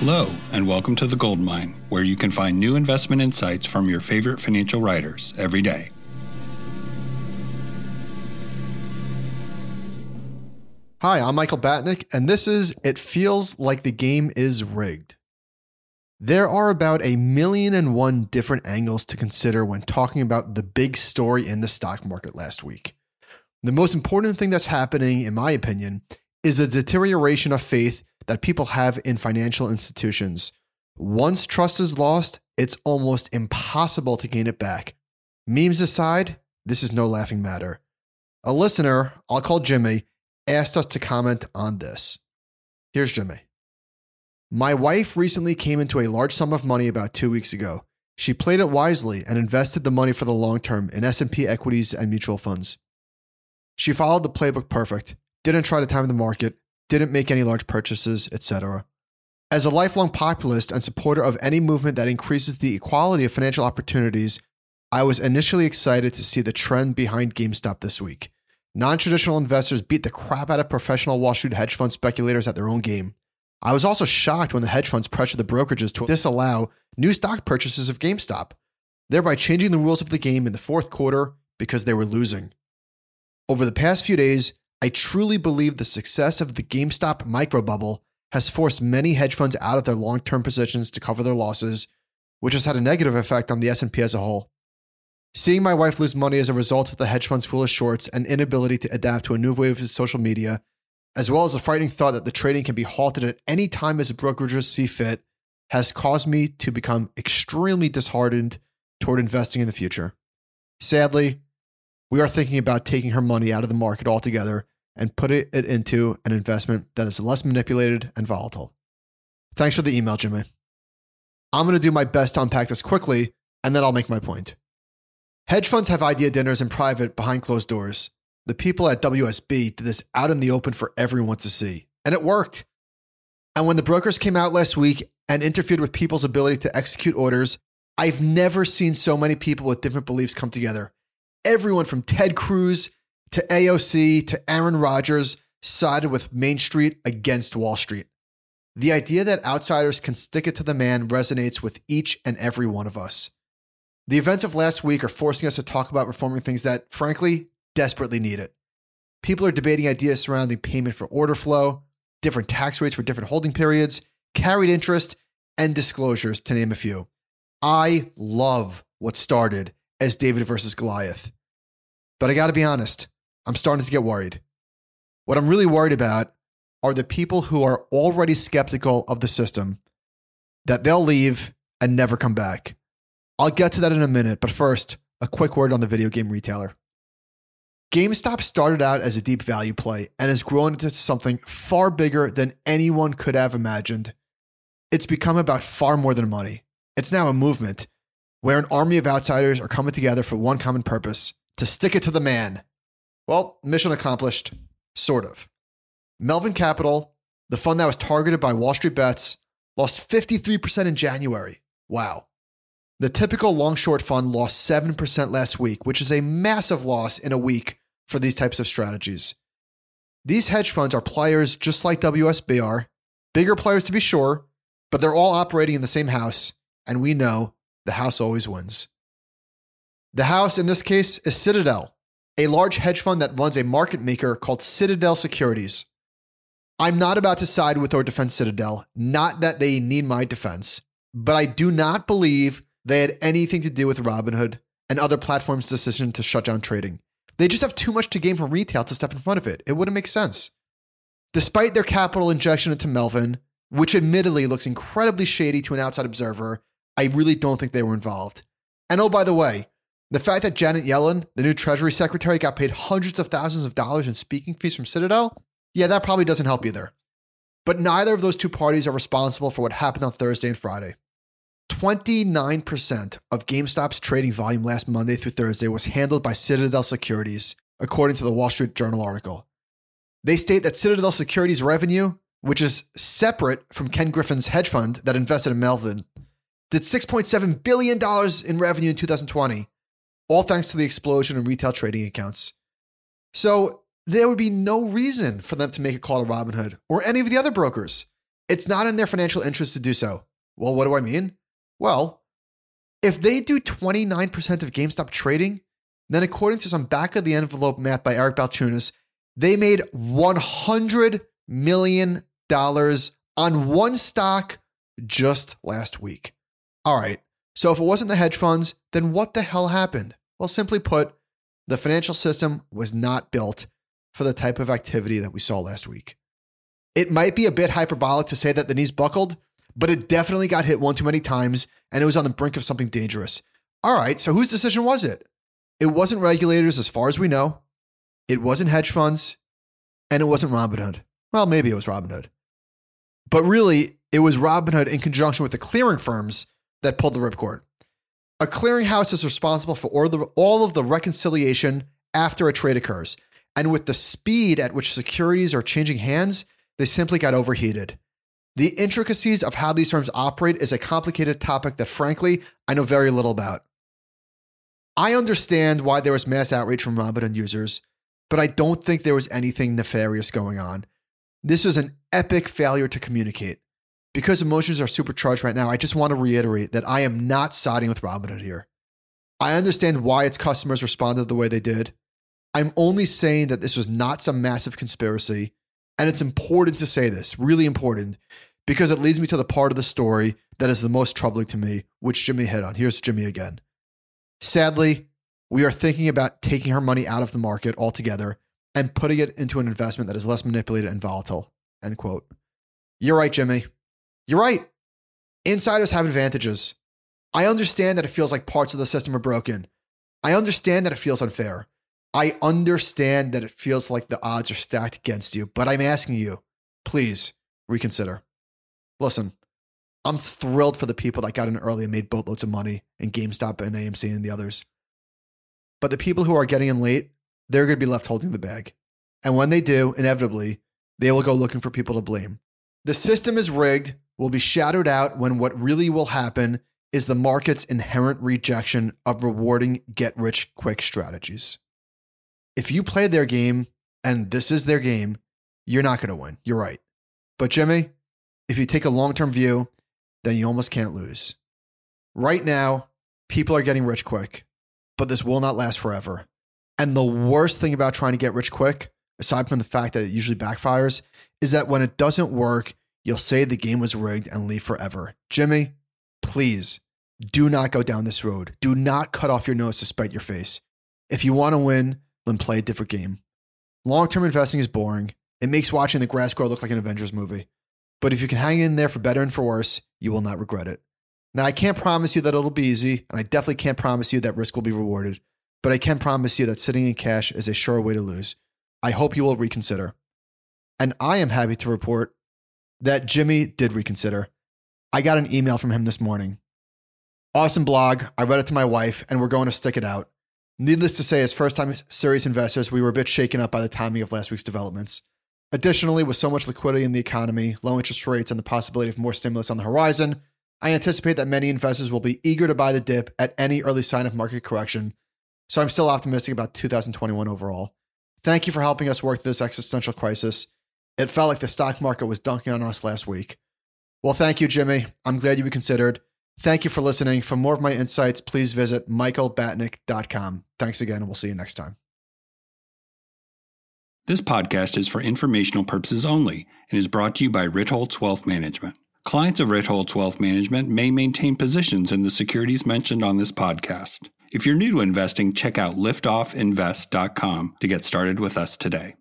Hello, and welcome to The Gold Mine, where you can find new investment insights from your favorite financial writers every day. Hi, I'm Michael Batnick, and this is It Feels Like the Game is Rigged. There are about a million and one different angles to consider when talking about the big story in the stock market last week. The most important thing that's happening, in my opinion, is a deterioration of faith that people have in financial institutions. Once trust is lost, it's almost impossible to gain it back. Memes aside, this is no laughing matter. A listener, I'll call Jimmy, asked us to comment on this. Here's Jimmy. My wife recently came into a large sum of money about 2 weeks ago. She played it wisely and invested the money for the long term in S&P equities and mutual funds. She followed the playbook perfect, didn't try to time the market, didn't make any large purchases, etc. As a lifelong populist and supporter of any movement that increases the equality of financial opportunities, I was initially excited to see the trend behind GameStop this week. Non traditional investors beat the crap out of professional Wall Street hedge fund speculators at their own game. I was also shocked when the hedge funds pressured the brokerages to disallow new stock purchases of GameStop, thereby changing the rules of the game in the fourth quarter because they were losing. Over the past few days, I truly believe the success of the GameStop microbubble has forced many hedge funds out of their long-term positions to cover their losses, which has had a negative effect on the S&P as a whole. Seeing my wife lose money as a result of the hedge fund's foolish shorts and inability to adapt to a new wave of social media, as well as the frightening thought that the trading can be halted at any time as brokerages see fit, has caused me to become extremely disheartened toward investing in the future. Sadly, we are thinking about taking her money out of the market altogether and putting it into an investment that is less manipulated and volatile. Thanks for the email, Jimmy. I'm going to do my best to unpack this quickly, and then I'll make my point. Hedge funds have idea dinners in private behind closed doors. The people at WSB did this out in the open for everyone to see, and it worked. And when the brokers came out last week and interfered with people's ability to execute orders, I've never seen so many people with different beliefs come together everyone from Ted Cruz to AOC to Aaron Rodgers sided with Main Street against Wall Street. The idea that outsiders can stick it to the man resonates with each and every one of us. The events of last week are forcing us to talk about reforming things that, frankly, desperately need it. People are debating ideas surrounding payment for order flow, different tax rates for different holding periods, carried interest, and disclosures, to name a few. I love what started as David versus Goliath. But I got to be honest, I'm starting to get worried. What I'm really worried about are the people who are already skeptical of the system that they'll leave and never come back. I'll get to that in a minute, but first, a quick word on the video game retailer. GameStop started out as a deep value play and has grown into something far bigger than anyone could have imagined. It's become about far more than money. It's now a movement where an army of outsiders are coming together for one common purpose to stick it to the man. Well, mission accomplished, sort of. Melvin Capital, the fund that was targeted by Wall Street bets, lost 53% in January. Wow. The typical long short fund lost 7% last week, which is a massive loss in a week for these types of strategies. These hedge funds are players just like WSB are, bigger players to be sure, but they're all operating in the same house, and we know the house always wins. The house in this case is Citadel, a large hedge fund that runs a market maker called Citadel Securities. I'm not about to side with or defend Citadel, not that they need my defense, but I do not believe they had anything to do with Robinhood and other platforms' decision to shut down trading. They just have too much to gain from retail to step in front of it. It wouldn't make sense. Despite their capital injection into Melvin, which admittedly looks incredibly shady to an outside observer, I really don't think they were involved. And oh, by the way, the fact that Janet Yellen, the new Treasury Secretary, got paid hundreds of thousands of dollars in speaking fees from Citadel, yeah, that probably doesn't help either. But neither of those two parties are responsible for what happened on Thursday and Friday. 29% of GameStop's trading volume last Monday through Thursday was handled by Citadel Securities, according to the Wall Street Journal article. They state that Citadel Securities revenue, which is separate from Ken Griffin's hedge fund that invested in Melvin, did $6.7 billion in revenue in 2020 all thanks to the explosion in retail trading accounts. So there would be no reason for them to make a call to Robinhood or any of the other brokers. It's not in their financial interest to do so. Well, what do I mean? Well, if they do 29% of GameStop trading, then according to some back of the envelope math by Eric Balchunas, they made $100 million on one stock just last week. All right. So if it wasn't the hedge funds, then what the hell happened? Well, simply put, the financial system was not built for the type of activity that we saw last week. It might be a bit hyperbolic to say that the knees buckled, but it definitely got hit one too many times and it was on the brink of something dangerous. All right, so whose decision was it? It wasn't regulators, as far as we know. It wasn't hedge funds, and it wasn't Robinhood. Well, maybe it was Robinhood. But really, it was Robinhood in conjunction with the clearing firms that pulled the ripcord. A clearinghouse is responsible for all of the reconciliation after a trade occurs. And with the speed at which securities are changing hands, they simply got overheated. The intricacies of how these firms operate is a complicated topic that, frankly, I know very little about. I understand why there was mass outrage from Robinhood users, but I don't think there was anything nefarious going on. This was an epic failure to communicate. Because emotions are supercharged right now, I just want to reiterate that I am not siding with Robinhood here. I understand why its customers responded the way they did. I'm only saying that this was not some massive conspiracy. And it's important to say this, really important, because it leads me to the part of the story that is the most troubling to me, which Jimmy hit on. Here's Jimmy again. Sadly, we are thinking about taking her money out of the market altogether and putting it into an investment that is less manipulated and volatile. End quote. You're right, Jimmy. You're right. Insiders have advantages. I understand that it feels like parts of the system are broken. I understand that it feels unfair. I understand that it feels like the odds are stacked against you, but I'm asking you, please reconsider. Listen, I'm thrilled for the people that got in early and made boatloads of money in GameStop and AMC and the others. But the people who are getting in late, they're going to be left holding the bag. And when they do, inevitably, they will go looking for people to blame. The system is rigged, will be shadowed out when what really will happen is the market's inherent rejection of rewarding get rich quick strategies. If you play their game and this is their game, you're not going to win. You're right. But Jimmy, if you take a long term view, then you almost can't lose. Right now, people are getting rich quick but this will not last forever. And the worst thing about trying to get rich quick, aside from the fact that it usually backfires, is that when it doesn't work, you'll say the game was rigged and leave forever. Jimmy, please do not go down this road. Do not cut off your nose to spite your face. If you want to win, then play a different game. Long term investing is boring. It makes watching the grass grow look like an Avengers movie. But if you can hang in there for better and for worse, you will not regret it. Now, I can't promise you that it'll be easy, and I definitely can't promise you that risk will be rewarded, but I can promise you that sitting in cash is a sure way to lose. I hope you will reconsider. And I am happy to report that Jimmy did reconsider. I got an email from him this morning. Awesome blog. I read it to my wife, and we're going to stick it out. Needless to say, as first time serious investors, we were a bit shaken up by the timing of last week's developments. Additionally, with so much liquidity in the economy, low interest rates, and the possibility of more stimulus on the horizon, I anticipate that many investors will be eager to buy the dip at any early sign of market correction. So I'm still optimistic about 2021 overall. Thank you for helping us work through this existential crisis. It felt like the stock market was dunking on us last week. Well, thank you, Jimmy. I'm glad you reconsidered. Thank you for listening. For more of my insights, please visit michaelbatnick.com. Thanks again, and we'll see you next time. This podcast is for informational purposes only and is brought to you by Ritholtz Wealth Management. Clients of Ritholtz Wealth Management may maintain positions in the securities mentioned on this podcast. If you're new to investing, check out liftoffinvest.com to get started with us today.